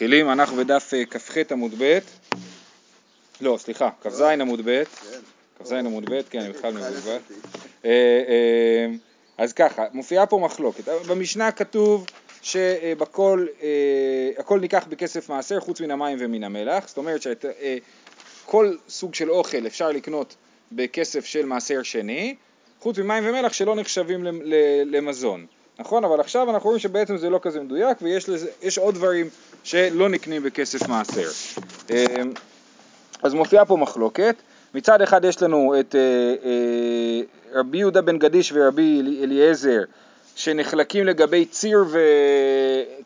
מתחילים, אנחנו בדף אה, כ"ח עמוד ב', לא, סליחה, כ"ז עמוד ב', כ"ז עמוד ב', כן, אני בכלל מבולבל. אה, אה, אז ככה, מופיעה פה מחלוקת. במשנה כתוב שבכל, הכל ניקח בכסף מעשר חוץ מן המים ומן המלח, זאת אומרת שכל סוג של אוכל אפשר לקנות בכסף של מעשר שני, חוץ ממים ומלח שלא נחשבים למזון. נכון? אבל עכשיו אנחנו רואים שבעצם זה לא כזה מדויק ויש עוד דברים שלא נקנים בכסף מעשר. אמ, אז מופיעה פה מחלוקת, מצד אחד יש לנו את אה, אה, רבי יהודה בן גדיש ורבי אליעזר שנחלקים לגבי ציר, ו...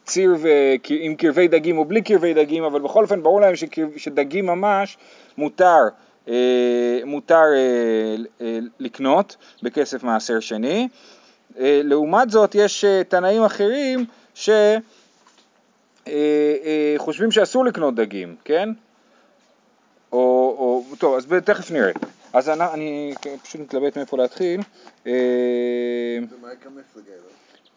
ציר ו... עם קרבי דגים או בלי קרבי דגים, אבל בכל אופן ברור להם שקר... שדגים ממש מותר, אה, מותר לקנות בכסף מעשר שני. אה, לעומת זאת יש אה, תנאים אחרים שחושבים אה, שאסור לקנות דגים, כן? או, או, טוב, אז תכף נראה. אז אני, אני פשוט מתלבט מאיפה להתחיל.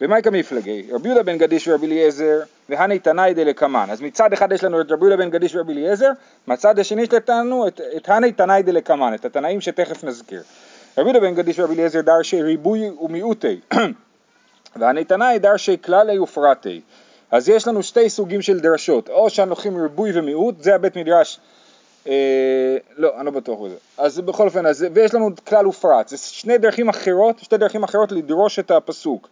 במאי מפלגי, רבי יהודה בן גדיש ורבי אליעזר והני תנאי דלקמן. אז מצד אחד יש לנו את רבי יהודה בן גדיש ורבי אליעזר, מצד השני יש לנו את, את הני תנאי דלקמן, את התנאים שתכף נזכיר. רבי יהודה בן גדיש ורבי אליעזר דרשי ריבוי ומיעוטי. והנתנאי דרשי כללי ופרטי אז יש לנו שתי סוגים של דרשות. או שאנחנו לוקחים ריבוי ומיעוט זה הבית מדרש אה, לא, אני לא בטוח בזה. אז בכל אופן, אז, ויש לנו כלל ופרט, זה שני דרכים אחרות, שתי דרכים אחרות לדרוש את הפסוק.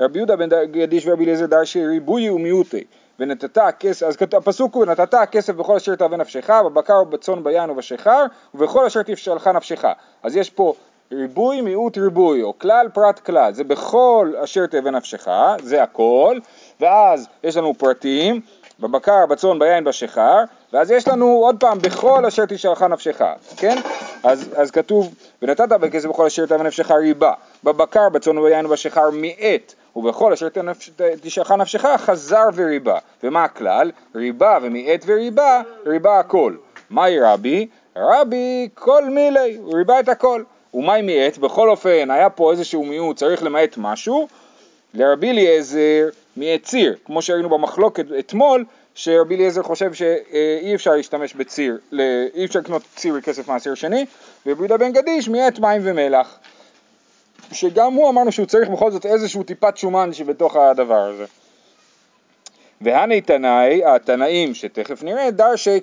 רבי יהודה בן גדיש ורבי אליעזר דרשי ריבוי ומיעוטי ונתת הכסף, אז הפסוק הוא ונתת הכסף בכל אשר תאווה נפשך, בבקר ובצאן ביין ובשיכר, ובכל אשר תפשלך נפשך. אז יש פה ריבוי מיעוט ריבוי, או כלל פרט כלל, זה בכל אשר תאווה נפשך, זה הכל, ואז יש לנו פרטים, בבקר, בצאן, ביין, בשיכר, ואז יש לנו עוד פעם, בכל אשר תשלחה נפשך, כן? אז, אז כתוב, ונתת בכסף בכל אשר תאווה נפשך ריבה, בבקר, בצאן וביין ובשיכר מיעט, ובכל אשר תשלחה נפשך חזר וריבה. ומה הכלל? ריבה ומיעט וריבה, ריבה הכל. מהי רבי? רבי כל מילי, הוא ריבה את הכל. ומהי מיעט? בכל אופן, היה פה איזשהו מיעוט, צריך למעט משהו. לרבי אליעזר מיעט ציר, כמו שראינו במחלוקת אתמול, שרבי אליעזר חושב שאי אפשר להשתמש בציר, אי אפשר לקנות ציר בכסף מעשר שני, ורבי בן גדיש מיעט מים ומלח. שגם הוא אמרנו שהוא צריך בכל זאת איזשהו טיפת שומן שבתוך הדבר הזה. והני תנאי, התנאים שתכף נראה, דרשי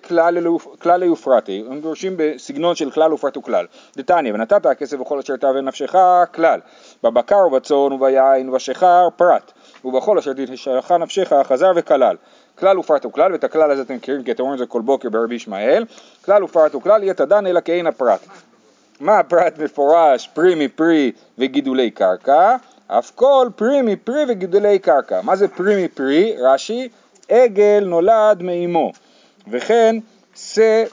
כלל יופרטי, הם דורשים בסגנון של כלל ופרט וכלל. דתניא, ונתת הכסף בכל אשר תאווה נפשך, כלל. בבקר ובצאן וביין ובשיכר, פרט. ובכל אשר תשלחה נפשך, חזר וכלל. כלל ופרט וכלל, ואת הכלל הזה אתם מכירים כי אתם רואים את זה כל בוקר ברבי ישמעאל. כלל ופרט וכלל, יהיה תדן אלא כאין הפרט. מה הפרט מפורש פרי מפרי וגידולי קרקע? אף כל פרי מפרי וגידולי קרקע. מה זה פרי מפרי? רש"י, עגל נולד מאמו, וכן שא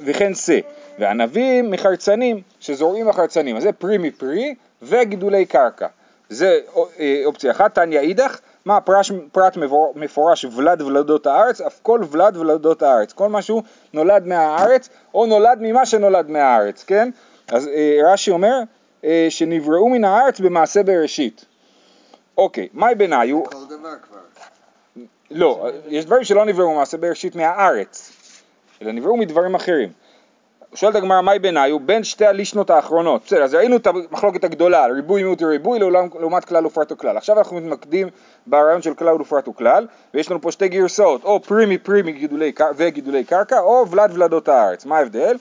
וכן שא, וענבים מחרצנים שזורעים החרצנים, אז זה פרי מפרי וגידולי קרקע. זה אה, אופציה אחת, תניא אידך, מה הפרש, פרט מפורש ולד ולדות הארץ, אף כל ולד ולדות הארץ, כל משהו נולד מהארץ או נולד ממה שנולד מהארץ, כן? אז אה, רש"י אומר אה, שנבראו מן הארץ במעשה בראשית. אוקיי, מהי ביניו? כל דבר כבר. לא, יש דברים שלא נבראו במעשה בראשית מהארץ, אלא נבראו מדברים אחרים. שואלת הגמרא מהי ביניו בין שתי הלישנות האחרונות, בסדר, אז ראינו את המחלוקת הגדולה, ריבוי מיעוט וריבוי לעומת כלל ופרט וכלל, עכשיו אנחנו מתמקדים ברעיון של כלל ופרט וכלל, ויש לנו פה שתי גרסאות, או פרי מפרי מגידולי וגידולי קרקע, או ולד ולדות הארץ, מה ההבדל?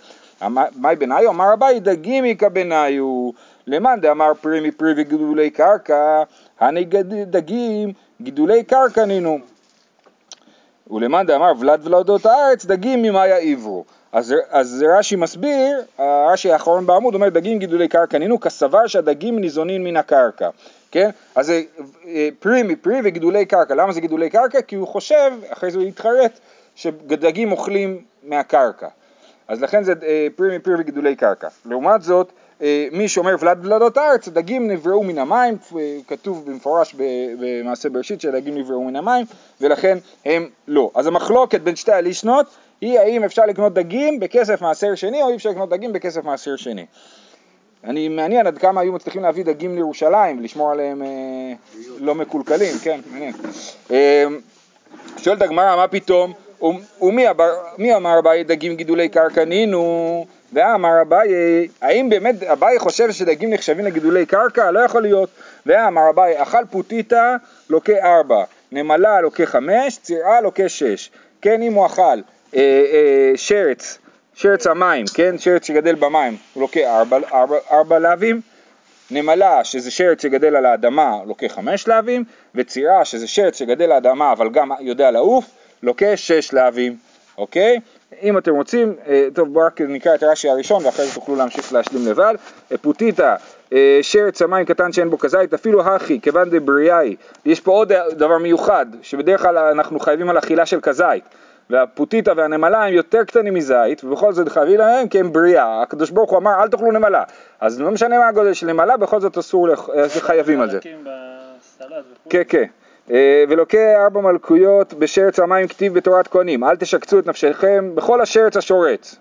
מהי ביניו? אמר אביי דגימיקה ביניו, למאן דאמר פרי מפרי וגידולי קרקע, הני דגים גידולי קרקע נינו. ולמאן דאמר ולד ולדות הארץ דגים ממאי העברו. אז, אז רש"י מסביר, רש"י האחרון בעמוד אומר דגים גידולי קרקע נינו כסבר שהדגים ניזונים מן הקרקע, כן? אז זה אה, פרי מפרי וגידולי קרקע, למה זה גידולי קרקע? כי הוא חושב, אחרי זה הוא יתחרט, שדגים אוכלים מהקרקע, אז לכן זה אה, פרי מפרי וגידולי קרקע. לעומת זאת, מי שאומר ולד ולדות הארץ, דגים נבראו מן המים, כתוב במפורש במעשה בראשית שדגים נבראו מן המים, ולכן הם לא. אז המחלוקת בין שתי הלישנות היא האם אפשר לקנות דגים בכסף מעשר שני או אי אפשר לקנות דגים בכסף מעשר שני. אני מעניין עד כמה היו מצליחים להביא דגים לירושלים ולשמור עליהם אה, לא מקולקלים, כן, מעניין. אה, שואלת הגמרא, מה פתאום? ומי אמר אביי דגים גידולי קרקע נינו? ואמר אביי, האם באמת אביי חושב שדגים נחשבים לגידולי קרקע? לא יכול להיות. ואמר אביי, אכל פוטיטה לוקה ארבע, נמלה לוקה חמש, צירה לוקה שש. כן, אם הוא אכל אה, אה, שרץ, שרץ המים, כן, שרץ שגדל במים, הוא לוקה ארבע, ארבע, ארבע להבים. נמלה, שזה שרץ שגדל על האדמה, לוקה חמש להבים, וצירה, שזה שרץ שגדל על האדמה אבל גם יודע לעוף, לוקה שש להבים, אוקיי? אם אתם רוצים, אה, טוב בואו רק נקרא את רש"י הראשון ואחרי זה תוכלו להמשיך להשלים לבד. אה, פוטיטה, אה, שרץ המים קטן שאין בו כזית, אפילו הכי, כיוון דבריאי. יש פה עוד דבר מיוחד, שבדרך כלל אנחנו חייבים על אכילה של כזית. והפוטיטה והנמלה הם יותר קטנים מזית, ובכל זאת חייבים להם כי הם בריאה. הקדוש ברוך הוא אמר אל תאכלו נמלה. אז לא משנה מה הגודל של נמלה, בכל זאת אסור, לח- חייבים על זה. כן, כן. אה, ולוקה ארבע מלכויות בשרץ המים כתיב בתורת כהנים, אל תשקצו את נפשכם בכל השרץ השורץ,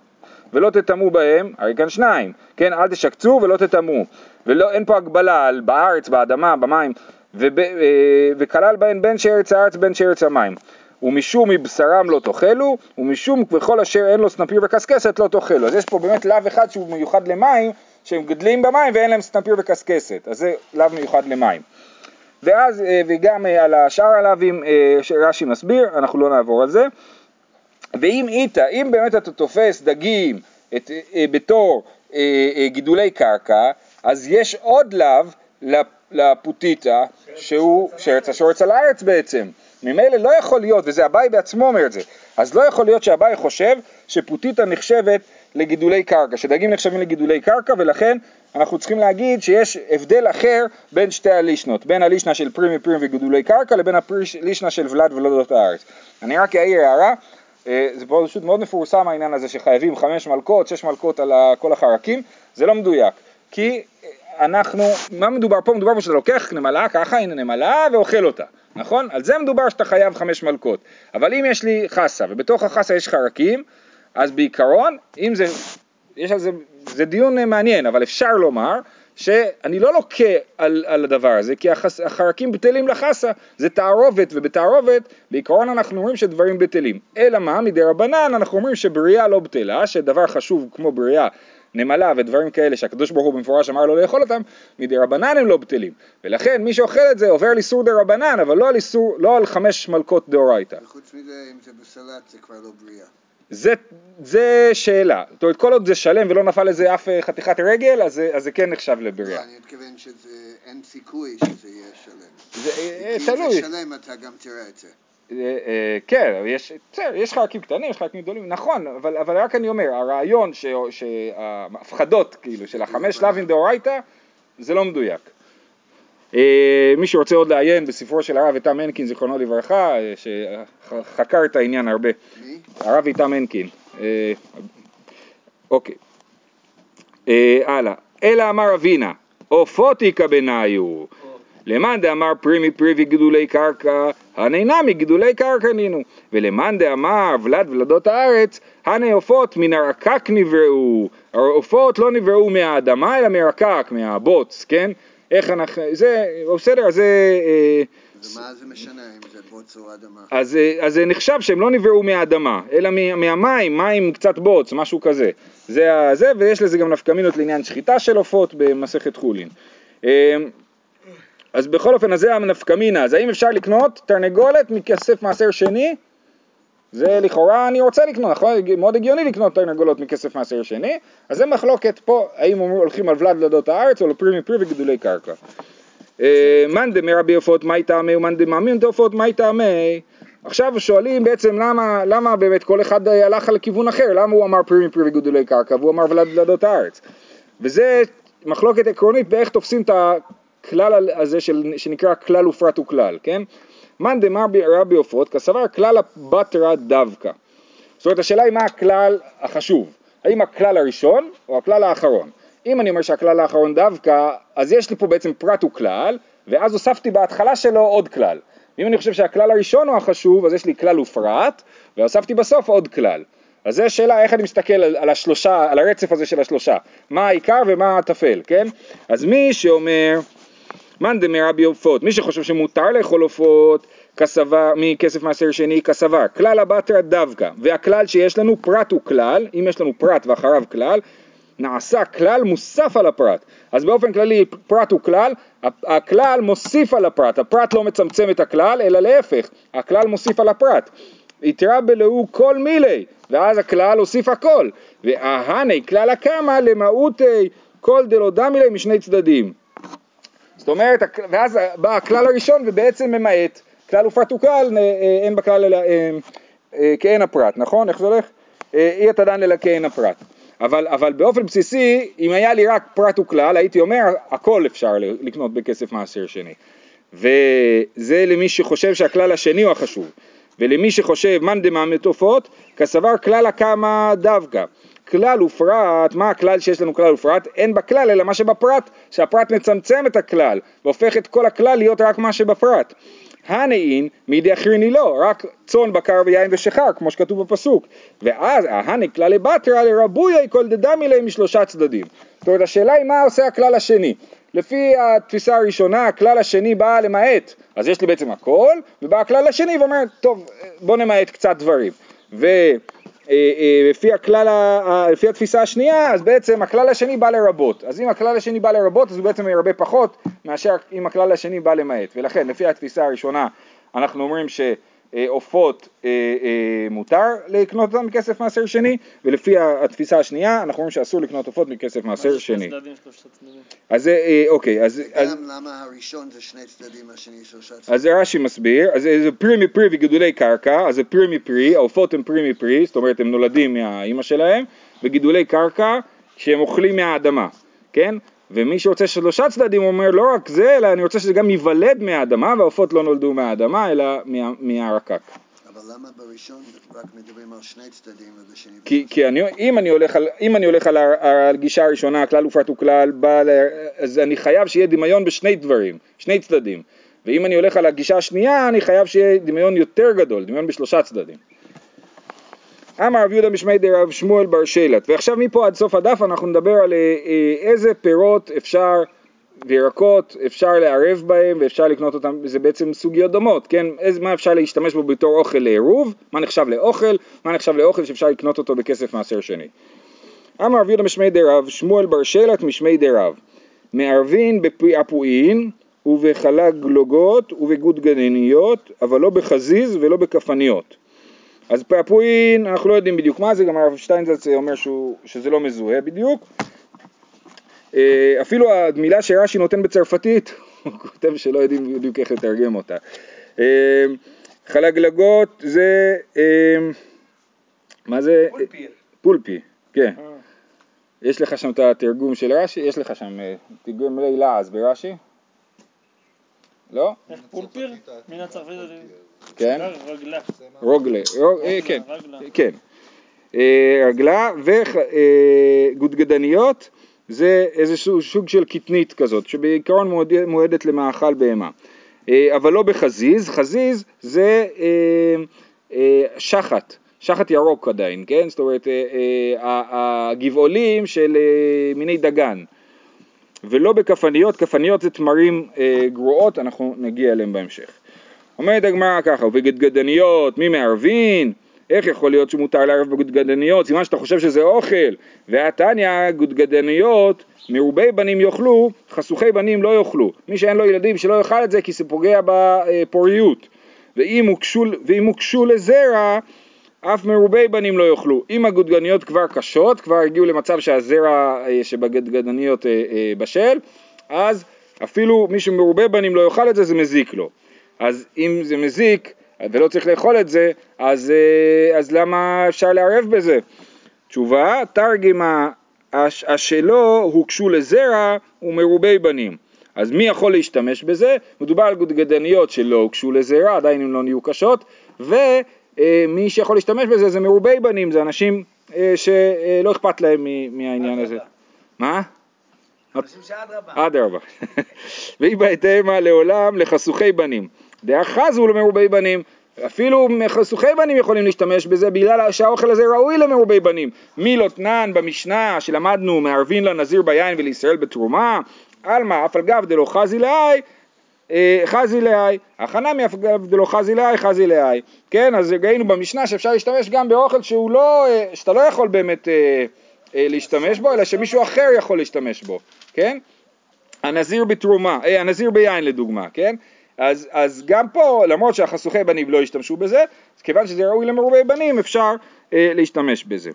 ולא תטמאו בהם, הרי כאן שניים, כן, אל תשקצו ולא תטמאו, ואין פה הגבלה על בארץ, באדמה, במים, וב, אה, וכלל בהן בין שרץ הארץ בין שרץ המים. ומשום מבשרם לא תאכלו, ומשום וכל אשר אין לו סנפיר וקשקשת לא תאכלו. אז יש פה באמת לאו אחד שהוא מיוחד למים, שהם גדלים במים ואין להם סנפיר וקשקשת, אז זה לאו מיוחד למים. ואז, אה, וגם אה, על השאר הלאווים אה, שרש"י מסביר, אנחנו לא נעבור על זה. ואם איתה, אם באמת אתה תופס דגים את, בתור גידולי קרקע, אז יש עוד לאו לפ- לפוטיטה, שהוא שרץ השורץ על הארץ בעצם. ממילא לא יכול להיות, וזה אביי בעצמו אומר את זה, אז לא יכול להיות שאביי חושב שפוטיטה נחשבת לגידולי קרקע, שדגים נחשבים לגידולי קרקע, ולכן אנחנו צריכים להגיד שיש הבדל אחר בין שתי הלישנות, בין הלישנה של פרימי פרימי וגידולי קרקע לבין הלישנה של ולד ולדות הארץ. אני רק אעיר הערה, אה, זה פשוט מאוד מפורסם העניין הזה שחייבים חמש מלקות, שש מלקות על כל החרקים, זה לא מדויק, כי אנחנו, מה מדובר פה? מדובר פה שאתה לוקח נמלה ככה, הנה נמלה ואוכל אותה, נכון? על זה מדובר שאתה חייב חמש מלקות, אבל אם יש לי חסה ובתוך החסה יש חרקים, אז בעיקרון, אם זה, יש על זה, זה דיון אה, מעניין, אבל אפשר לומר שאני לא לוקה על, על הדבר הזה, כי החס, החרקים בטלים לחסה, זה תערובת, ובתערובת בעיקרון אנחנו אומרים שדברים בטלים. אלא מה? מדי רבנן אנחנו אומרים שבריאה לא בטלה, שדבר חשוב כמו בריאה, נמלה ודברים כאלה שהקדוש ברוך הוא במפורש אמר לו לאכול אותם, מדי רבנן הם לא בטלים. ולכן מי שאוכל את זה עובר על איסור דה רבנן, אבל לא על, איסור, לא על חמש מלקות דאורייתא. וחוץ מזה, אם זה בסלט זה כבר לא בריאה. זה, זה שאלה, זאת אומרת כל עוד זה שלם ולא נפל לזה אף אה, חתיכת רגל, אז, אז זה כן נחשב לא, לבריאה. אני מתכוון שאין סיכוי שזה יהיה שלם. זה אה, כי אם תלוי, זה שלם אתה גם תראה את זה. אה, כן, יש, יש חלקים קטנים, יש חלקים גדולים, נכון, אבל, אבל רק אני אומר, הרעיון שההפחדות כאילו של החמש לאווים דאורייתא, זה לא מדויק. אה, מי שרוצה עוד לעיין בספרו של הרב איתם הנקין, זיכרונו לברכה, אה, שחקר את העניין הרבה. מי? הרב איתם הנקין. אה, אוקיי. אה, הלאה. אלא אמר אבינה, עופות איכא בניו. למאן דאמר פרימי פריבי גידולי קרקע, הנהנה מגידולי קרקע נינו. ולמאן דאמר ולד ולדות הארץ, הנה עופות מן הרקק נבראו. העופות לא נבראו מהאדמה אלא מרקק, מהבוץ, כן? איך אנחנו, זה, בסדר, אז זה... אה, ומה זה משנה אם זה בוץ או אדמה? אז, אה, אז זה נחשב שהם לא נבראו מהאדמה, אלא מה- מהמים, מים קצת בוץ, משהו כזה. זה זה, ויש לזה גם נפקמינות לעניין שחיטה של עופות במסכת חולין. אה, אז בכל אופן, אז זה הנפקמינה. אז האם אפשר לקנות תרנגולת מכסף מעשר שני? זה לכאורה אני רוצה לקנות, נכון? מאוד הגיוני לקנות תרנגולות מכסף מעשר שני, אז זה מחלוקת פה, האם הולכים על ולד לדות הארץ או לפרי מפרי וגידולי קרקע. אה, מאן דמרבי עופות מאי טעמי ומאן דמאמין דעופות מאי טעמי. עכשיו שואלים בעצם למה, למה באמת כל אחד הלך על כיוון אחר, למה הוא אמר פרי מפרי וגידולי קרקע והוא אמר ולד לדות הארץ. וזה מחלוקת עקרונית באיך תופסים את הכלל הזה של, שנקרא כלל ופרט וכלל, כן? מאן דמר רבי עופות כסבר כלל הבטרה דווקא. זאת אומרת השאלה היא מה הכלל החשוב, האם הכלל הראשון או הכלל האחרון. אם אני אומר שהכלל האחרון דווקא, אז יש לי פה בעצם פרט וכלל, ואז הוספתי בהתחלה שלו עוד כלל. אם אני חושב שהכלל הראשון הוא החשוב, אז יש לי כלל ופרט, והוספתי בסוף עוד כלל. אז זו שאלה איך אני מסתכל על, על השלושה, על הרצף הזה של השלושה, מה העיקר ומה הטפל, כן? אז מי שאומר מאן דמרבי עופות, מי שחושב שמותר לאכול עופות, כסבר, מכסף מעשר שני כסבר, כלל הבטרה דווקא, והכלל שיש לנו פרט הוא כלל, אם יש לנו פרט ואחריו כלל, נעשה כלל מוסף על הפרט. אז באופן כללי פרט הוא כלל, הכלל מוסיף על הפרט, הפרט לא מצמצם את הכלל, אלא להפך, הכלל מוסיף על הפרט. יתרה בלאו כל מילי, ואז הכלל הוסיף הכל, וההני כלל הקמה למהותי כל דלא דמילי משני צדדים. אומרת, ואז בא הכלל הראשון ובעצם ממעט, כלל הוא כלל, אה, אין בכלל אלא אה, כאין הפרט, נכון? איך זה הולך? אי התדן אלא כאין הפרט. אבל, אבל באופן בסיסי, אם היה לי רק פרט וכלל, הייתי אומר, הכל אפשר לקנות בכסף מעשר שני. וזה למי שחושב שהכלל השני הוא החשוב. ולמי שחושב מאן דמאמת עופות, כסבר כלל הקמה דווקא. כלל ופרט, מה הכלל שיש לנו כלל ופרט? אין בכלל אלא מה שבפרט, שהפרט מצמצם את הכלל, והופך את כל הכלל להיות רק מה שבפרט. הנאין מידי אחריני לא, רק צאן, בקר ויין ושחר, כמו שכתוב בפסוק. ואז ההני כללי בתרא לרבויי כל דדמי להם משלושה צדדים. זאת אומרת, השאלה היא מה עושה הכלל השני. לפי התפיסה הראשונה, הכלל השני בא למעט, אז יש לי בעצם הכל, ובא הכלל השני ואומר, טוב, בוא נמעט קצת דברים. ו... אה, אה, לפי, הכלל, לפי התפיסה השנייה, אז בעצם הכלל השני בא לרבות. אז אם הכלל השני בא לרבות, אז הוא בעצם ירבה פחות מאשר אם הכלל השני בא למעט. ולכן, לפי התפיסה הראשונה, אנחנו אומרים ש... עופות אה, אה, מותר לקנות אותם מכסף מעשר שני, ולפי התפיסה השנייה אנחנו אומרים שאסור לקנות עופות מכסף מעשר שני. אז זה, אה, אוקיי, אז... גם למה הראשון זה שני צדדים, השני שלושה צדדים. אז זה רש"י מסביר, אז זה פרי מפרי וגידולי קרקע, אז זה פרי מפרי, העופות הם פרי מפרי, זאת אומרת הם נולדים מהאימא שלהם, וגידולי קרקע שהם אוכלים מהאדמה, כן? ומי שרוצה שלושה צדדים אומר לא רק זה, אלא אני רוצה שזה גם ייוולד מהאדמה, והעופות לא נולדו מהאדמה, אלא מה, מהרקק. אבל למה בראשון רק מדברים על שני צדדים ובשני... כי, כי אני, אם, אני הולך על, אם אני הולך על הגישה הראשונה, כלל ופרט וכלל, אז אני חייב שיהיה דמיון בשני דברים, שני צדדים. ואם אני הולך על הגישה השנייה, אני חייב שיהיה דמיון יותר גדול, דמיון בשלושה צדדים. אמר רב יהודה משמעי דרב שמואל בר שלט ועכשיו מפה עד סוף הדף אנחנו נדבר על אה, אה, איזה פירות אפשר וירקות אפשר לערב בהם ואפשר לקנות אותם, זה בעצם סוגיות דומות, כן? איזה, מה אפשר להשתמש בו בתור אוכל לעירוב, מה נחשב לאוכל, מה נחשב לאוכל שאפשר לקנות אותו בכסף מעשר שני. אמר רב יהודה משמי דרב, שמואל בר שלט משמי דרב, מערבין בפעפועין ובחלגלוגות ובגוד גנניות, אבל לא בחזיז ולא בכפניות. אז פעפועין, אנחנו לא יודעים בדיוק מה זה, גם הרב שטיינזלץ אומר שהוא, שזה לא מזוהה בדיוק. אה, אפילו המילה שרש"י נותן בצרפתית, הוא כותב שלא יודעים בדיוק איך לתרגם אותה. אה, חלגלגות זה, אה, מה זה? פולפי. פולפי, כן. יש לך שם את התרגום של רש"י? יש לך שם תרגום לעז ברש"י? לא? איך פולפיר? מן הצרפתית. כן? רגלה. רוגלה, אה, כן, רגלה. כן. אה, רגלה וגודגדניות זה איזשהו סוג של קטנית כזאת, שבעיקרון מועד- מועדת למאכל בהמה. אה, אבל לא בחזיז, חזיז זה אה, אה, שחת, שחת ירוק עדיין, כן? זאת אומרת, אה, אה, הגבעולים של אה, מיני דגן. ולא בכפניות, כפניות זה תמרים אה, גרועות, אנחנו נגיע אליהם בהמשך. אומרת הגמרא ככה, ובגדגדניות מי מערבין? איך יכול להיות שמותר לערב בגדגדניות? סימן שאתה חושב שזה אוכל. והתניא, גדגדניות, מרובי בנים יאכלו, חשוכי בנים לא יאכלו. מי שאין לו ילדים שלא יאכל את זה כי זה פוגע בפוריות. ואם הוקשו, ואם הוקשו לזרע, אף מרובי בנים לא יאכלו. אם הגודגדניות כבר קשות, כבר הגיעו למצב שהזרע אה, שבגדגדניות אה, אה, בשל, אז אפילו מי שמרובה בנים לא יאכל את זה, זה מזיק לו. אז אם זה מזיק ולא צריך לאכול את זה, אז, אה, אז למה אפשר לערב בזה? תשובה, תרגימה הש- השלו הוקשו לזרע ומרובי בנים. אז מי יכול להשתמש בזה? מדובר על גודגדניות שלא הוקשו לזרע, עדיין הן לא נהיו קשות, ומי שיכול להשתמש בזה זה מרובי בנים, זה אנשים אה, שלא אכפת להם מהעניין הזה. מה? אנשים שאדרבה. אדרבה. והיא בהתאמה לעולם לחשוכי בנים. דאחזו למרובי בנים. אפילו חשוכי בנים יכולים להשתמש בזה בגלל שהאוכל הזה ראוי למרובי בנים. מילותנן במשנה שלמדנו מערבין לנזיר ביין ולישראל בתרומה, עלמא אף על גב דלא חזי לאי, אה, חזי לאי, החנמי אף דלא חזי לאי, חזי לאי, כן, אז ראינו במשנה שאפשר להשתמש גם באוכל שהוא לא, אה, שאתה לא יכול באמת אה, להשתמש בו, אלא שמישהו אחר יכול להשתמש בו, כן? הנזיר בתרומה, הנזיר ביין לדוגמה, כן? אז, אז גם פה, למרות שהחסוכי בנים לא השתמשו בזה, אז כיוון שזה ראוי למרובי בנים, אפשר אה, להשתמש בזה.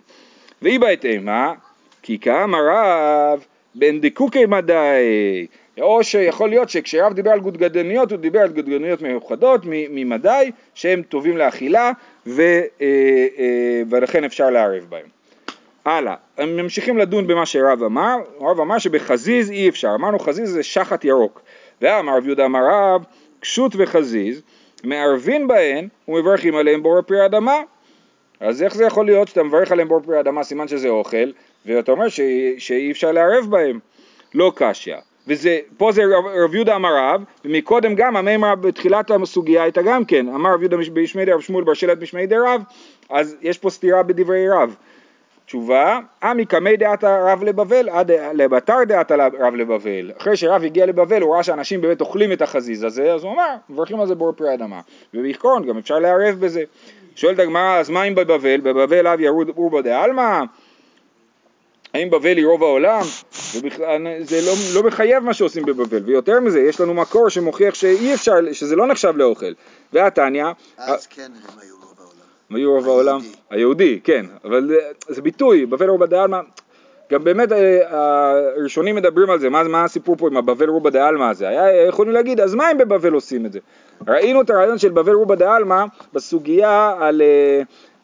ואי בהתאמה, כי כאמר רב, בן דקוקי מדי, או שיכול להיות שכשרב דיבר על גודגדניות, הוא דיבר על גודגדניות מיוחדות ממדי, שהם טובים לאכילה, ו, אה, אה, ולכן אפשר לערב בהם. הלאה, הם ממשיכים לדון במה שרב אמר, רב אמר שבחזיז אי אפשר, אמרנו חזיז זה שחת ירוק, ואמר רב יהודה אמר רב, קשות וחזיז, מערבין בהן ומברכים עליהם בור פרי אדמה. אז איך זה יכול להיות שאתה מברך עליהם בור פרי אדמה, סימן שזה אוכל, ואתה אומר ש... שאי אפשר לערב בהם? לא קשיא. וזה, פה זה רב, יהודה אמר רב, ומקודם גם המימרה בתחילת הסוגיה הייתה גם כן, אמר רב יהודה בשמי דרב שמואל בר שלט בשמי דרב, אז יש פה סתירה בדברי רב. תשובה, עמי קמי דעת רב לבבל, עד לבתר דעת רב לבבל. אחרי שרב הגיע לבבל הוא ראה שאנשים באמת אוכלים את החזיז הזה, אז הוא אמר, מברכים על זה בור פרי אדמה. ובעיקרון גם אפשר לערב בזה. שואלת הגמרא, אז מה אם בבבל? בבבל אב ירוד אורבא דעלמא? האם בבל היא רוב העולם? זה לא, לא מחייב מה שעושים בבבל, ויותר מזה, יש לנו מקור שמוכיח שאי אפשר, שזה לא נחשב לאוכל. והתניא... אז כן הם היו. הם היו רוב העולם? היהודי, כן, אבל זה ביטוי, בבל רובא דעלמא, גם באמת הראשונים מדברים על זה, מה, מה הסיפור פה עם הבבל רובא דעלמא הזה? היה יכולים להגיד, אז מה אם בבבל עושים את זה? ראינו את הרעיון של בבל רובא דעלמא בסוגיה על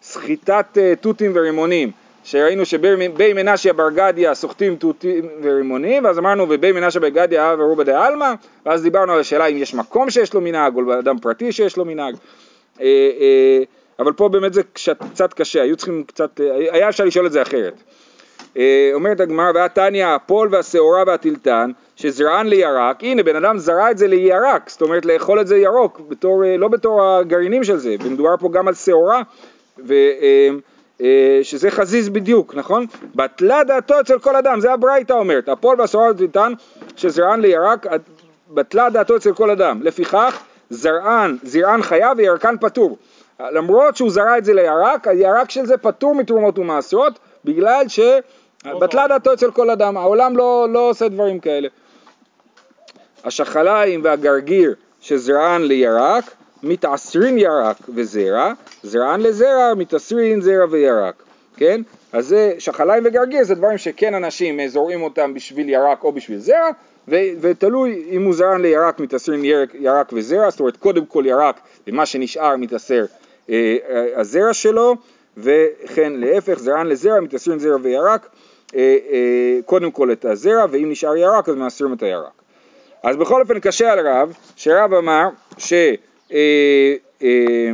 סחיטת תותים ורימונים. שראינו שבי מנשיה בר גדיה סוחטים תותים ורימונים, ואז אמרנו ובי מנשיה בר גדיה ורובא דעלמא, ואז דיברנו על השאלה אם יש מקום שיש לו מנהג, או אדם פרטי שיש לו מנהג. אבל פה באמת זה קצת קשה, היו צריכים קצת, היה אפשר לשאול את זה אחרת. אומרת הגמרא, והתניא הפול והשעורה והטלטן, שזרען לירק, הנה בן אדם זרע את זה לירק, זאת אומרת לאכול את זה ירוק, בתור, לא בתור הגרעינים של זה, ומדובר פה גם על שעורה, ו... שזה חזיז בדיוק, נכון? בטלה דעתו אצל כל אדם, זה הברייתא אומרת, הפועל והשעורה והטלטן שזרען לירק, בטלה דעתו אצל כל אדם, לפיכך זרען, זרען חייב וירקן פטור. למרות שהוא זרע את זה לירק, הירק של זה פטור מתרומות ומעשרות, בגלל שבטלה דעתו אצל כל אדם, העולם לא, לא עושה דברים כאלה. השחליים והגרגיר שזרען לירק, מתעשרין ירק וזרע, זרען לזרע, מתעשרין זרע וירק, כן? אז זה שחליים וגרגיר זה דברים שכן אנשים זורעים אותם בשביל ירק או בשביל זרע, ו- ותלוי אם הוא זרען לירק מתעשרין ירק, ירק וזרע, זאת אומרת קודם כל ירק ומה שנשאר מתעשר הזרע שלו, וכן להפך זרען לזרע מתעשרין זרע וירק, אה, אה, קודם כל את הזרע ואם נשאר ירק אז מאסרים את הירק. אז בכל אופן קשה על רב, שרב אמר ש... אה, אה,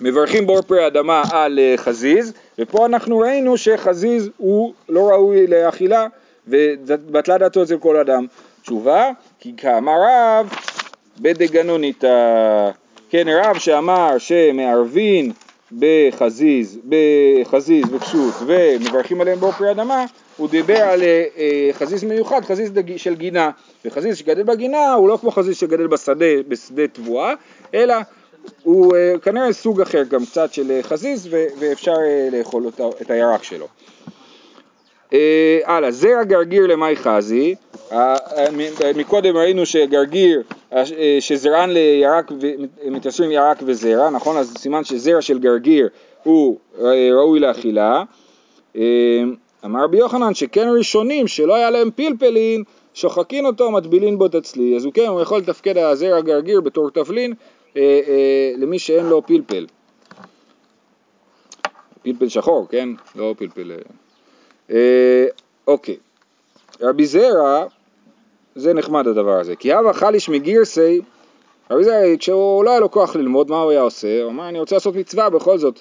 מברכים בור פרי אדמה על אה, חזיז, ופה אנחנו ראינו שחזיז הוא לא ראוי לאכילה, ובטלה דעתו אצל כל אדם. תשובה, כי כאמר רב בדגנוניתא, כן רב שאמר שמערבין בחזיז, בחזיז ופשוט ומברכים עליהם בור פרי אדמה, הוא דיבר על חזיז מיוחד, חזיז של גינה, וחזיז שגדל בגינה הוא לא כמו חזיז שגדל בשדה, בשדה תבואה, אלא הוא uh, כנראה סוג אחר גם קצת של חזיז ו- ואפשר uh, לאכול אותה, את הירק שלו. הלאה, uh, זרע גרגיר למאי חזי, מקודם ראינו שגרגיר, uh, שזרען לירק, מתעשרים ירק וזרע, נכון? אז סימן שזרע של גרגיר הוא ראוי לאכילה. אמר רבי יוחנן שכן ראשונים שלא היה להם פלפלין, שוחקין אותו, מטבילין בו את הצלי. אז הוא כן, הוא יכול לתפקד הזרע גרגיר בתור תבלין אה, אה, למי שאין לו פלפל. פלפל שחור, כן? לא פלפל... אה, אה, אוקיי. רבי זרע, זה נחמד הדבר הזה. כי הווה חליש מגירסי, רבי זרע, כשהוא לא היה לו כוח ללמוד, מה הוא היה עושה? הוא אמר, אני רוצה לעשות מצווה בכל זאת.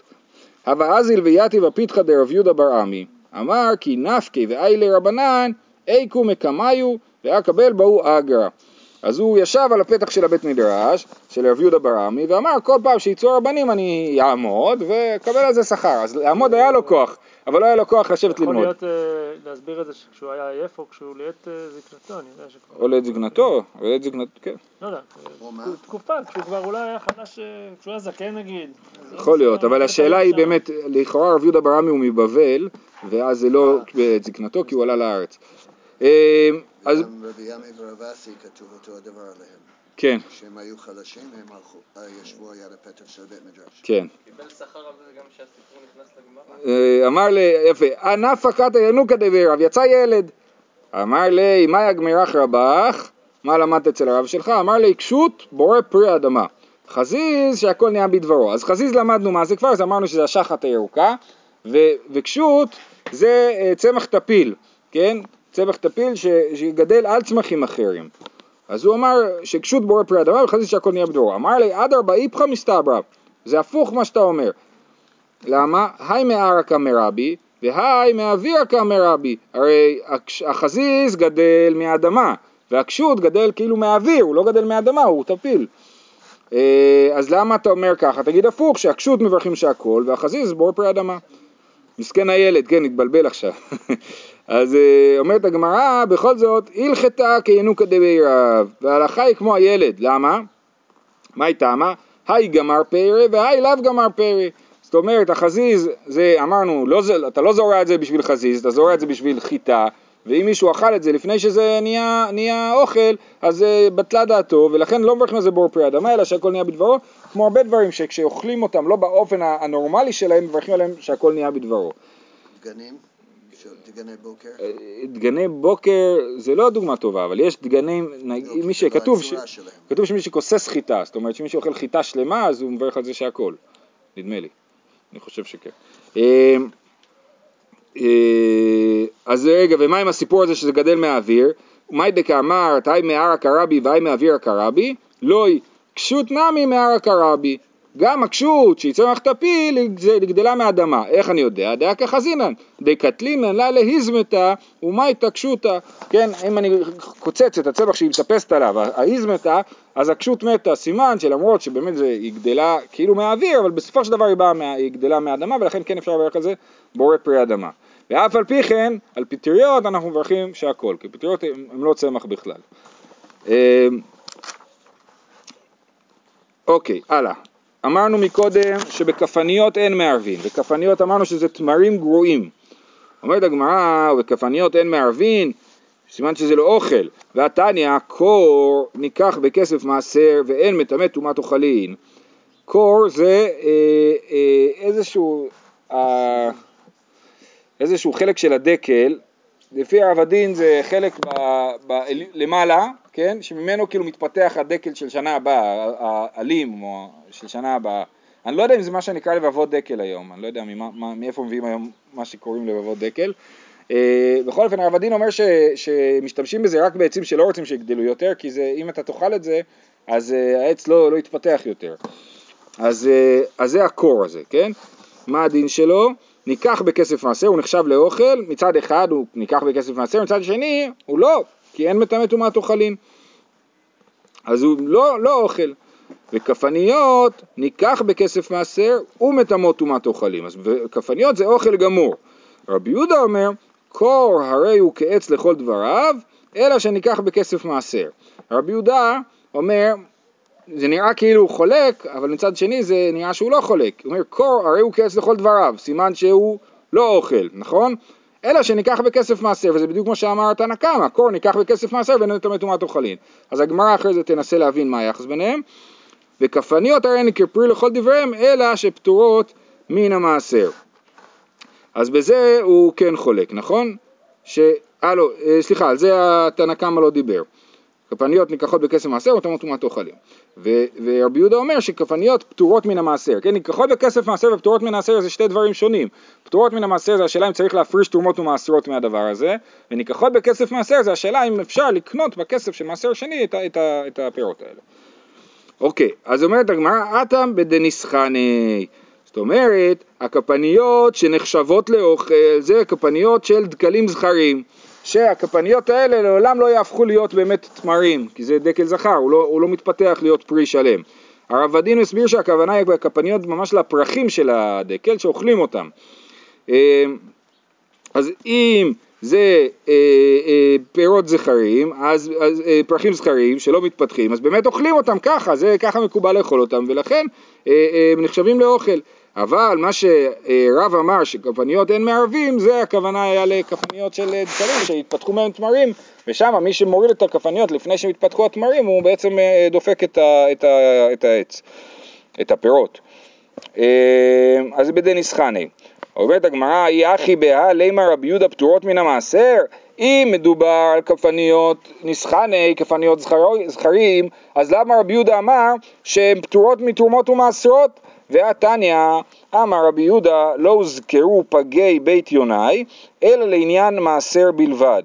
הווה אזיל ויתיב הפיתחא דרב יהודה בר עמי. אמר כי נפקי ואיילי רבנן איכו מקמיו ואקבל בהו אגרא. אז הוא ישב על הפתח של הבית מדרש של רב יהודה ברמי ואמר כל פעם שיצאו רבנים אני אעמוד ואקבל על זה שכר. אז לעמוד היה לו כוח, אבל לא היה לו כוח לשבת יכול ללמוד. להיות, אה, להסביר את זה שכשהוא היה עייף או כשהוא לעת אה, זקנתו, אני יודע שכבר... או לעת זקנתו, או לעת זקנתו, כן. לא יודע, או מה? תקופה, כשהוא כבר אולי היה חדש, אה, כשהוא היה זקן נגיד. לא יכול להיות, אבל השאלה היא. באמת, לכאורה רב יהודה ברמי הוא מבבל, ואז זה לא בעת זקנתו כי הוא עלה לארץ. אה, אז גם רבי ימי ורב אסי כתוב אותו הדבר עליהם. כן, שהם היו חלשים, הם הלכו, אה, ישבו על יד הפתח של בית מדרש. כן. קיבל שכר על זה גם כשהסיפור נכנס לגמרא? אה, אמר לי, יפה, ענף קתא ינוקא דבירב, יצא ילד. אמר לי, מה יגמירך רבך? מה למדת אצל הרב שלך? אמר לי, עיקשות בורא פרי אדמה. חזיז שהכל נהיה בדברו. אז חזיז למדנו מה זה כבר, אז אמרנו שזה השחת הירוקה, ו- וקשות זה צמח טפיל, כן? צמח טפיל ש- שגדל על צמחים אחרים. אז הוא אמר שקשות בורא פרי אדמה וחזיז שהכל נהיה בדברו. אמר לי, אדרבה איפכא מסתברא. זה הפוך מה שאתה אומר. למה? היי מערקא מרבי והי מאווירקא מרבי. הרי החזיז גדל מהאדמה והקשות גדל כאילו מהאוויר, הוא לא גדל מהאדמה, הוא טפיל. אה, אז למה אתה אומר ככה? תגיד הפוך, שהקשות מברכים שהכל והחזיז בור פרי אדמה. מסכן הילד, כן, התבלבל עכשיו. אז אה, אומרת הגמרא, בכל זאת, הלכתה כינוקא דבעירב, וההלכה היא כמו הילד, למה? מה היא טעמה? היי גמר פרא והי לאו גמר פרא. זאת אומרת, החזיז, זה אמרנו, לא, אתה לא זורע את זה בשביל חזיז, אתה זורע את זה בשביל חיטה, ואם מישהו אכל את זה לפני שזה נהיה, נהיה אוכל, אז אה, בטלה דעתו, ולכן לא מברכים על זה בור פרי אדמה, אלא שהכל נהיה בדברו, כמו הרבה דברים שכשאוכלים אותם לא באופן הנורמלי שלהם, מברכים עליהם שהכל נהיה בדברו. דגנים, של דגני בוקר. אה, דגני בוקר זה לא דוגמה טובה, אבל יש דגנים, לא, מי שכתוב, ש... כתוב שמי שכוסס חיטה, זאת אומרת שמי שאוכל חיטה שלמה אז הוא מברך על זה שהכל, נדמה לי, אני חושב שכן. אה, אה, אז רגע, ומה עם הסיפור הזה שזה גדל מהאוויר? מאי דקאמר, תאי מהר הקרבי ואי מאוויר הקרבי? לא היא, קשות נמי מהר הקרבי. גם הקשות שהיא צמח טפיל זה גדלה מהאדמה. איך אני יודע? דעה כחזינן. דקטלינן לה להיזמתה ומאי תקשותה. כן, אם אני קוצץ את הצמח שהיא מטפסת עליו, ההיזמתה, אז הקשות מתה. סימן שלמרות שבאמת זה, היא גדלה כאילו מהאוויר, אבל בסופו של דבר היא, מה, היא גדלה מהאדמה, ולכן כן אפשר לברך על זה בורא פרי אדמה. ואף על פי כן, על פטריות אנחנו מברכים שהכל, כי פטריות הם לא צמח בכלל. אה, אוקיי, הלאה. אמרנו מקודם שבכפניות אין מערבין, בכפניות אמרנו שזה תמרים גרועים. אומרת הגמרא, בכפניות אין מערבין, סימן שזה לא אוכל. והתניא, קור ניקח בכסף מעשר ואין מטמא טומאת אוכלין. קור זה אה, אה, איזשהו, אה, איזשהו חלק של הדקל, לפי העבדין זה חלק ב, ב, למעלה, כן, שממנו כאילו מתפתח הדקל של שנה הבאה, העלים או של שנה הבאה. אני לא יודע אם זה מה שנקרא לבבות דקל היום, אני לא יודע ממה, מה, מאיפה מביאים היום מה שקוראים לבבות דקל. אה, בכל אופן העבדין אומר ש, שמשתמשים בזה רק בעצים שלא רוצים שיגדלו יותר, כי זה, אם אתה תאכל את זה, אז אה, העץ לא, לא יתפתח יותר. אז, אה, אז זה הקור הזה, כן? מה הדין שלו? ניקח בכסף מעשר, הוא נחשב לאוכל, מצד אחד הוא ניקח בכסף מעשר, מצד שני הוא לא, כי אין מטמא טומאת אוכלין. אז הוא לא, לא אוכל. וכפניות ניקח בכסף מעשר ומטמאות טומאת אוכלים. אז כפניות זה אוכל גמור. רבי יהודה אומר, קור הרי הוא כעץ לכל דבריו, אלא שניקח בכסף מעשר. רבי יהודה אומר, זה נראה כאילו הוא חולק, אבל מצד שני זה נראה שהוא לא חולק. הוא אומר, קור הרי הוא כעץ לכל דבריו, סימן שהוא לא אוכל, נכון? אלא שניקח בכסף מעשר, וזה בדיוק כמו שאמר תנא קמא, קור ניקח בכסף מעשר ונטמא טומאת אוכלין. אז הגמרא אחרי זה תנסה להבין מה היחס ביניהם. וכפניות הרי הן כפרי לכל דבריהם, אלא שפטורות מן המעשר. אז בזה הוא כן חולק, נכון? ש... אה לא, אה, סליחה, על זה התנא קמא לא דיבר. כפניות ניקחות בכסף מעשר ותמות טומאת אוכלים. ורבי יהודה אומר שכפניות פטורות מן המעשר, כן? ניקחות בכסף מעשר ופטורות מן המעשר זה שתי דברים שונים. פטורות מן המעשר זה השאלה אם צריך להפריש תרומות ומעשרות מהדבר הזה, וניקחות בכסף מעשר זה השאלה אם אפשר לקנות בכסף של מעשר שני את, את, את הפירות האלה. אוקיי, אז אומרת הגמרא, אטם בדניסחני. זאת אומרת, הכפניות שנחשבות לאוכל זה כפניות של דקלים זכרים. שהכפניות האלה לעולם לא יהפכו להיות באמת תמרים, כי זה דקל זכר, הוא לא, הוא לא מתפתח להיות פרי שלם. הרב עדין הסביר שהכוונה היא בכפניות ממש לפרחים של הדקל, שאוכלים אותם. אז אם זה אה, אה, פירות זכרים, אז, אז אה, פרחים זכרים שלא מתפתחים, אז באמת אוכלים אותם ככה, זה ככה מקובל לאכול אותם, ולכן אה, אה, הם נחשבים לאוכל. אבל מה שרב אמר שכפניות אין מערבים, זה הכוונה היה לכפניות של דקרים שהתפתחו מהם תמרים, ושם מי שמוריד את הכפניות לפני שהתפתחו התמרים, הוא בעצם אה, דופק את, ה, את, ה, את העץ, את הפירות. אה, אז זה בדניסחני. אומרת הגמרא, אי אחי בהא לימה רבי יהודה פטורות מן המעשר? אם מדובר על כפניות נסחני, כפניות זכרים, אז למה רבי יהודה אמר שהן פטורות מתרומות ומעשרות? והתניא, אמר רבי יהודה, לא הוזכרו פגי בית יונאי, אלא לעניין מעשר בלבד.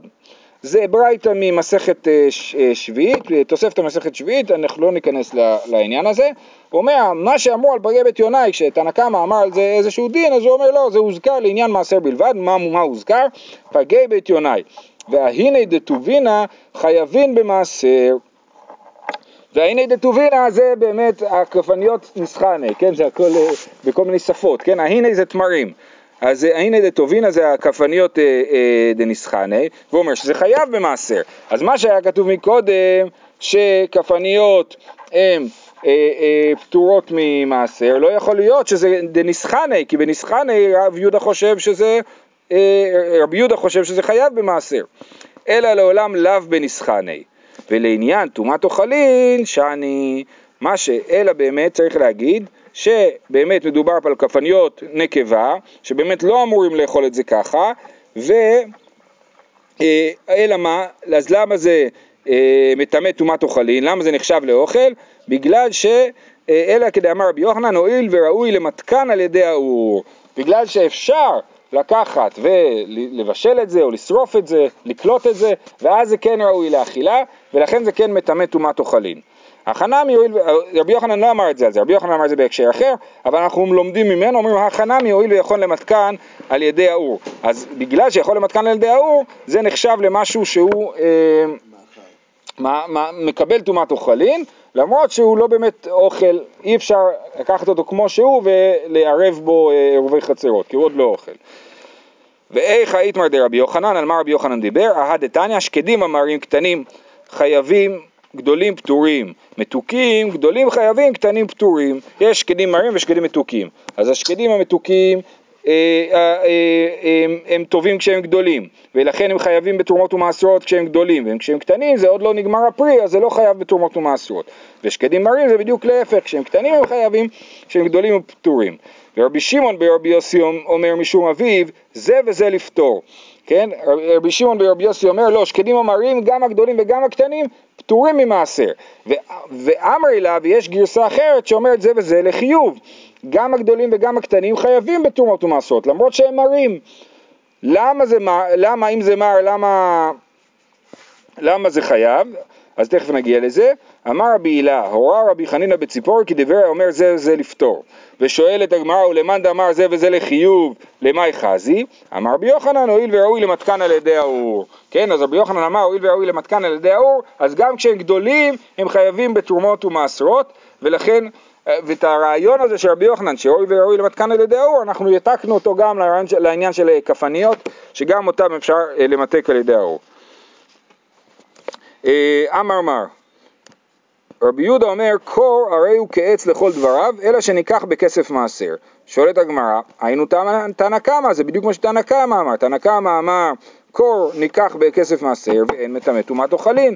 זה ברייתא ממסכת אה, אה, שביעית, תוספת המסכת שביעית, אנחנו לא ניכנס לעניין הזה. הוא אומר, מה שאמרו על פגי בית יונאי, כשתנא קמא אמר על זה איזשהו דין, אז הוא אומר לא, זה הוזכר לעניין מעשר בלבד, מה, מה הוזכר? פגי בית יונאי. וההיני דטובינה חייבין במעשר. והנה דטובינה זה באמת הכפניות נסחני, כן, זה הכל אה, בכל מיני שפות, כן, ההנה זה תמרים. אז ההנה דטובינה זה הכפניות אה, אה, דנסחני, והוא אומר שזה חייב במעשר. אז מה שהיה כתוב מקודם, שכפניות הן אה, אה, פטורות ממעשר, לא יכול להיות שזה דנסחני, כי בנסחני רב יהודה חושב שזה, אה, רבי יהודה חושב שזה חייב במעשר. אלא לעולם לאו בנסחני. ולעניין טומאת אוכלין, שאני, מה שאלא באמת צריך להגיד, שבאמת מדובר פה על כפניות נקבה, שבאמת לא אמורים לאכול את זה ככה, ו... אה, אלא מה, אז למה זה אה, מטמא טומאת אוכלין, למה זה נחשב לאוכל? בגלל ש... אה, אלא כדאמר רבי יוחנן, הואיל וראוי למתקן על ידי האור, בגלל שאפשר לקחת ולבשל את זה או לשרוף את זה, לקלוט את זה, ואז זה כן ראוי לאכילה, ולכן זה כן מטמא טומאת אוכלין. החנמי רבי יוחנן לא אמר את זה על זה, רבי יוחנן אמר את זה בהקשר אחר, אבל אנחנו לומדים ממנו, אומרים החנמי הואיל ויכול למתקן על ידי האור. אז בגלל שיכול למתקן על ידי האור, זה נחשב למשהו שהוא אה, מה, מה, מקבל טומאת אוכלין, למרות שהוא לא באמת אוכל, אי אפשר לקחת אותו כמו שהוא ולערב בו אה, עירובי חצרות, כי הוא עוד לא אוכל. ואיך היתמר דרבי יוחנן, על מה רבי יוחנן דיבר? אהה דתניא, שקדים אמרים קטנים חייבים, גדולים פטורים. מתוקים, גדולים חייבים, קטנים פטורים. יש שקדים מרים ושקדים מתוקים. אז השקדים המתוקים הם, הם טובים כשהם גדולים, ולכן הם חייבים בתרומות ומעשרות כשהם גדולים, וכשהם קטנים זה עוד לא נגמר הפרי, אז זה לא חייב בתרומות ומעשרות. ושקדים מרים זה בדיוק להפך, כשהם קטנים הם חייבים, כשהם גדולים הם פטורים. ורבי שמעון ברבי יוסי אומר משום אביו, זה וזה לפתור. כן? רבי שמעון ברבי יוסי אומר, לא, שקדים המרים, גם הגדולים וגם הקטנים, פטורים ממעשר. ואמרי לה, ויש גרסה אחרת שאומרת זה וזה לחיוב. גם הגדולים וגם הקטנים חייבים בתרומות ומעשרות, למרות שהם מרים. למה זה מר, למה אם זה מר, למה, למה זה חייב? אז תכף נגיע לזה. אמר רבי הילה, הורה רבי חנינא בציפור כי דברי אומר זה וזה לפתור. ושואלת הגמרא ולמאן דאמר זה וזה לחיוב, למאי חזי? אמר רבי יוחנן הואיל וראוי למתקן על ידי האור. כן, אז רבי יוחנן אמר הואיל וראוי למתקן על ידי האור, אז גם כשהם גדולים הם חייבים בתרומות ומעשרות, ולכן ואת הרעיון הזה של רבי יוחנן, שראוי וראוי למתקן על ידי האור, אנחנו העתקנו אותו גם לעניין של כפניות, שגם אותם אפשר אה, למתק על ידי האור. אה, אמר מר, רבי יהודה אומר, קור הרי הוא כעץ לכל דבריו, אלא שניקח בכסף מעשר. שואלת הגמרא, היינו תנא קמא, זה בדיוק מה שתנא קמא אמר. תנא קמא אמר, קור ניקח בכסף מעשר ואין מטמא טומאת אוכלין.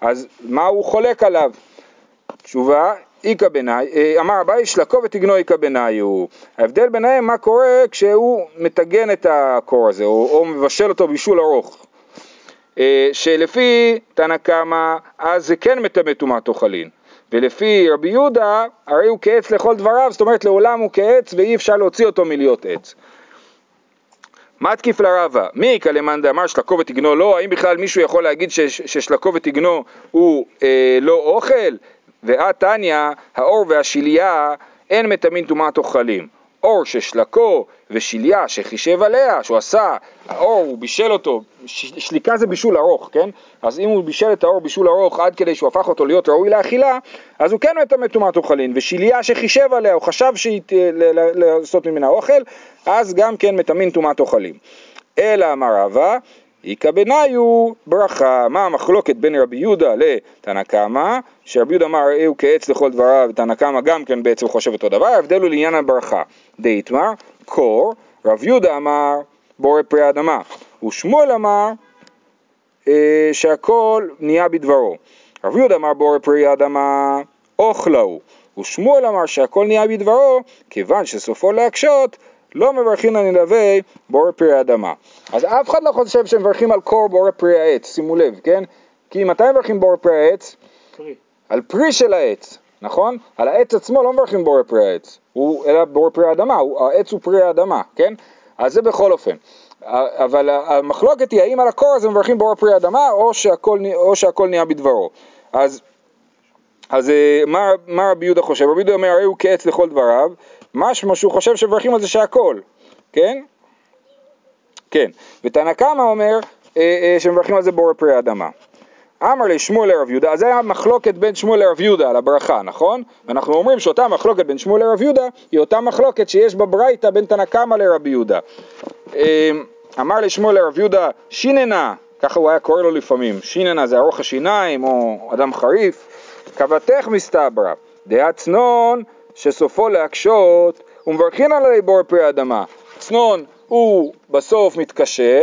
אז מה הוא חולק עליו? תשובה, איכא בנאי, אה, אמר אביי שלקו ותגנו איכא בנאי הוא. ההבדל ביניהם מה קורה כשהוא מטגן את הקור הזה, או, או מבשל אותו בישול ארוך. אה, שלפי תנא קמא, אז זה כן מטמא טומאת אוכלין. ולפי רבי יהודה, הרי הוא כעץ לכל דבריו, זאת אומרת לעולם הוא כעץ ואי אפשר להוציא אותו מלהיות עץ. מה תקיף לרבה? מי יקא למאן דאמר שלקו ותגנו לא? האם בכלל מישהו יכול להגיד ששלקו ותגנו הוא אה, לא אוכל? ואת תניא, האור והשליה אין מטמאים טומאת אוכלים. אור ששלקו ושליה שחישב עליה, שהוא עשה, האור, הוא בישל אותו, שליקה זה בישול ארוך, כן? אז אם הוא בישל את האור בישול ארוך עד כדי שהוא הפך אותו להיות ראוי לאכילה, אז הוא כן מטמא טומאת אוכלין, ושליה שחישב עליה, הוא חשב לעשות ממנה אוכל, אז גם כן מטמאים טומאת אוכלים. אלא אמר רבא, איכא בניו ברכה. מה המחלוקת בין רבי יהודה לתנא קמא, שרבי יהודה אמר ראהו כעץ לכל דבריו, ותנא קמא גם כן בעצם חושב אותו דבר, ההבדל הוא לעניין הברכה. דאיתמר, קור, רב יהודה אמר בורא פרי אדמה, ושמואל אמר אה, שהכל נהיה בדברו. רב יהודה אמר בורא פרי אדמה, אוכלה הוא, ושמואל אמר שהכל נהיה בדברו, כיוון שסופו להקשות, לא מברכים על נלווה בורא פרי אדמה. אז אף אחד לא חושב שמברכים על קור בורא פרי העץ, שימו לב, כן? כי מתי מברכים בורא פרי העץ? פרי. על פרי של העץ, נכון? על העץ עצמו לא מברכים בורא פרי העץ, הוא, אלא בורא פרי האדמה, הוא, העץ הוא פרי האדמה, כן? אז זה בכל אופן. אבל המחלוקת היא האם על הקור הזה מברכים בורא פרי האדמה או שהכל, או שהכל נהיה בדברו. אז, אז אה, מה, מה רבי יהודה חושב? רבי יהודה אומר הרי הוא כעץ לכל דבריו, משמע שהוא חושב שמברכים על זה שהכל, כן? כן. ותנא קמא אומר אה, אה, שמברכים על זה בורא פרי האדמה. אמר לי שמואל לרב יהודה, אז זה היה מחלוקת בין שמואל לרב יהודה על הברכה, נכון? ואנחנו אומרים שאותה מחלוקת בין שמואל לרב יהודה היא אותה מחלוקת שיש בברייתא בין תנא קמא לרבי יהודה. אמ, אמר לי שמואל לרב יהודה, שיננה, ככה הוא היה קורא לו לפעמים, שיננה זה ארוך השיניים או אדם חריף, קבתך מסתברא, דעה צנון שסופו להקשות ומברכין עלי בור פרי האדמה. צנון הוא בסוף מתקשה,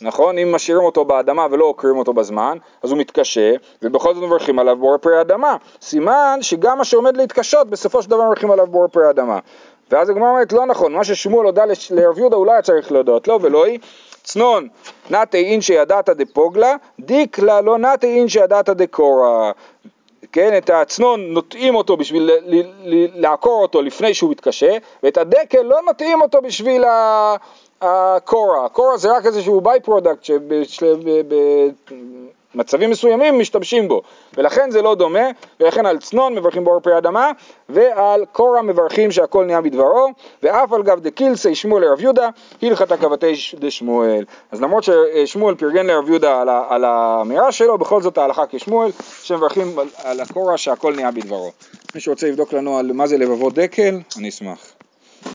נכון? אם משאירים אותו באדמה ולא עוקרים אותו בזמן, אז הוא מתקשה, ובכל זאת מברכים עליו בור פרי אדמה. סימן שגם מה שעומד להתקשות, בסופו של דבר מברכים עליו בור פרי אדמה. ואז הגמרא אומרת, לא נכון, מה ששמואל הודה לרב יהודה אולי צריך להודות, לא ולא היא. צנון, נטעי אינשי אדעתא דפוגלא, דיקלא לא נטעי אינשי אדעתא דקורא. כן, את הצנון נוטעים אותו בשביל לעקור אותו לפני שהוא מתקשה, ואת הדקל לא נוטעים אותו בשביל הקורה. הקורה זה רק איזשהו by-product שבמצבים מסוימים משתמשים בו, ולכן זה לא דומה, ולכן על צנון מברכים בור פרי אדמה, ועל קורה מברכים שהכל נהיה בדברו, ואף על גב דקילסי שמואל לרב יהודה, הלכת קבתי דשמואל. אז למרות ששמואל פרגן לרב יהודה על, על האמירה שלו, בכל זאת ההלכה כשמואל, שמברכים על הקורה שהכל נהיה בדברו. מי שרוצה לבדוק לנו על מה זה לבבות דקל, אני אשמח.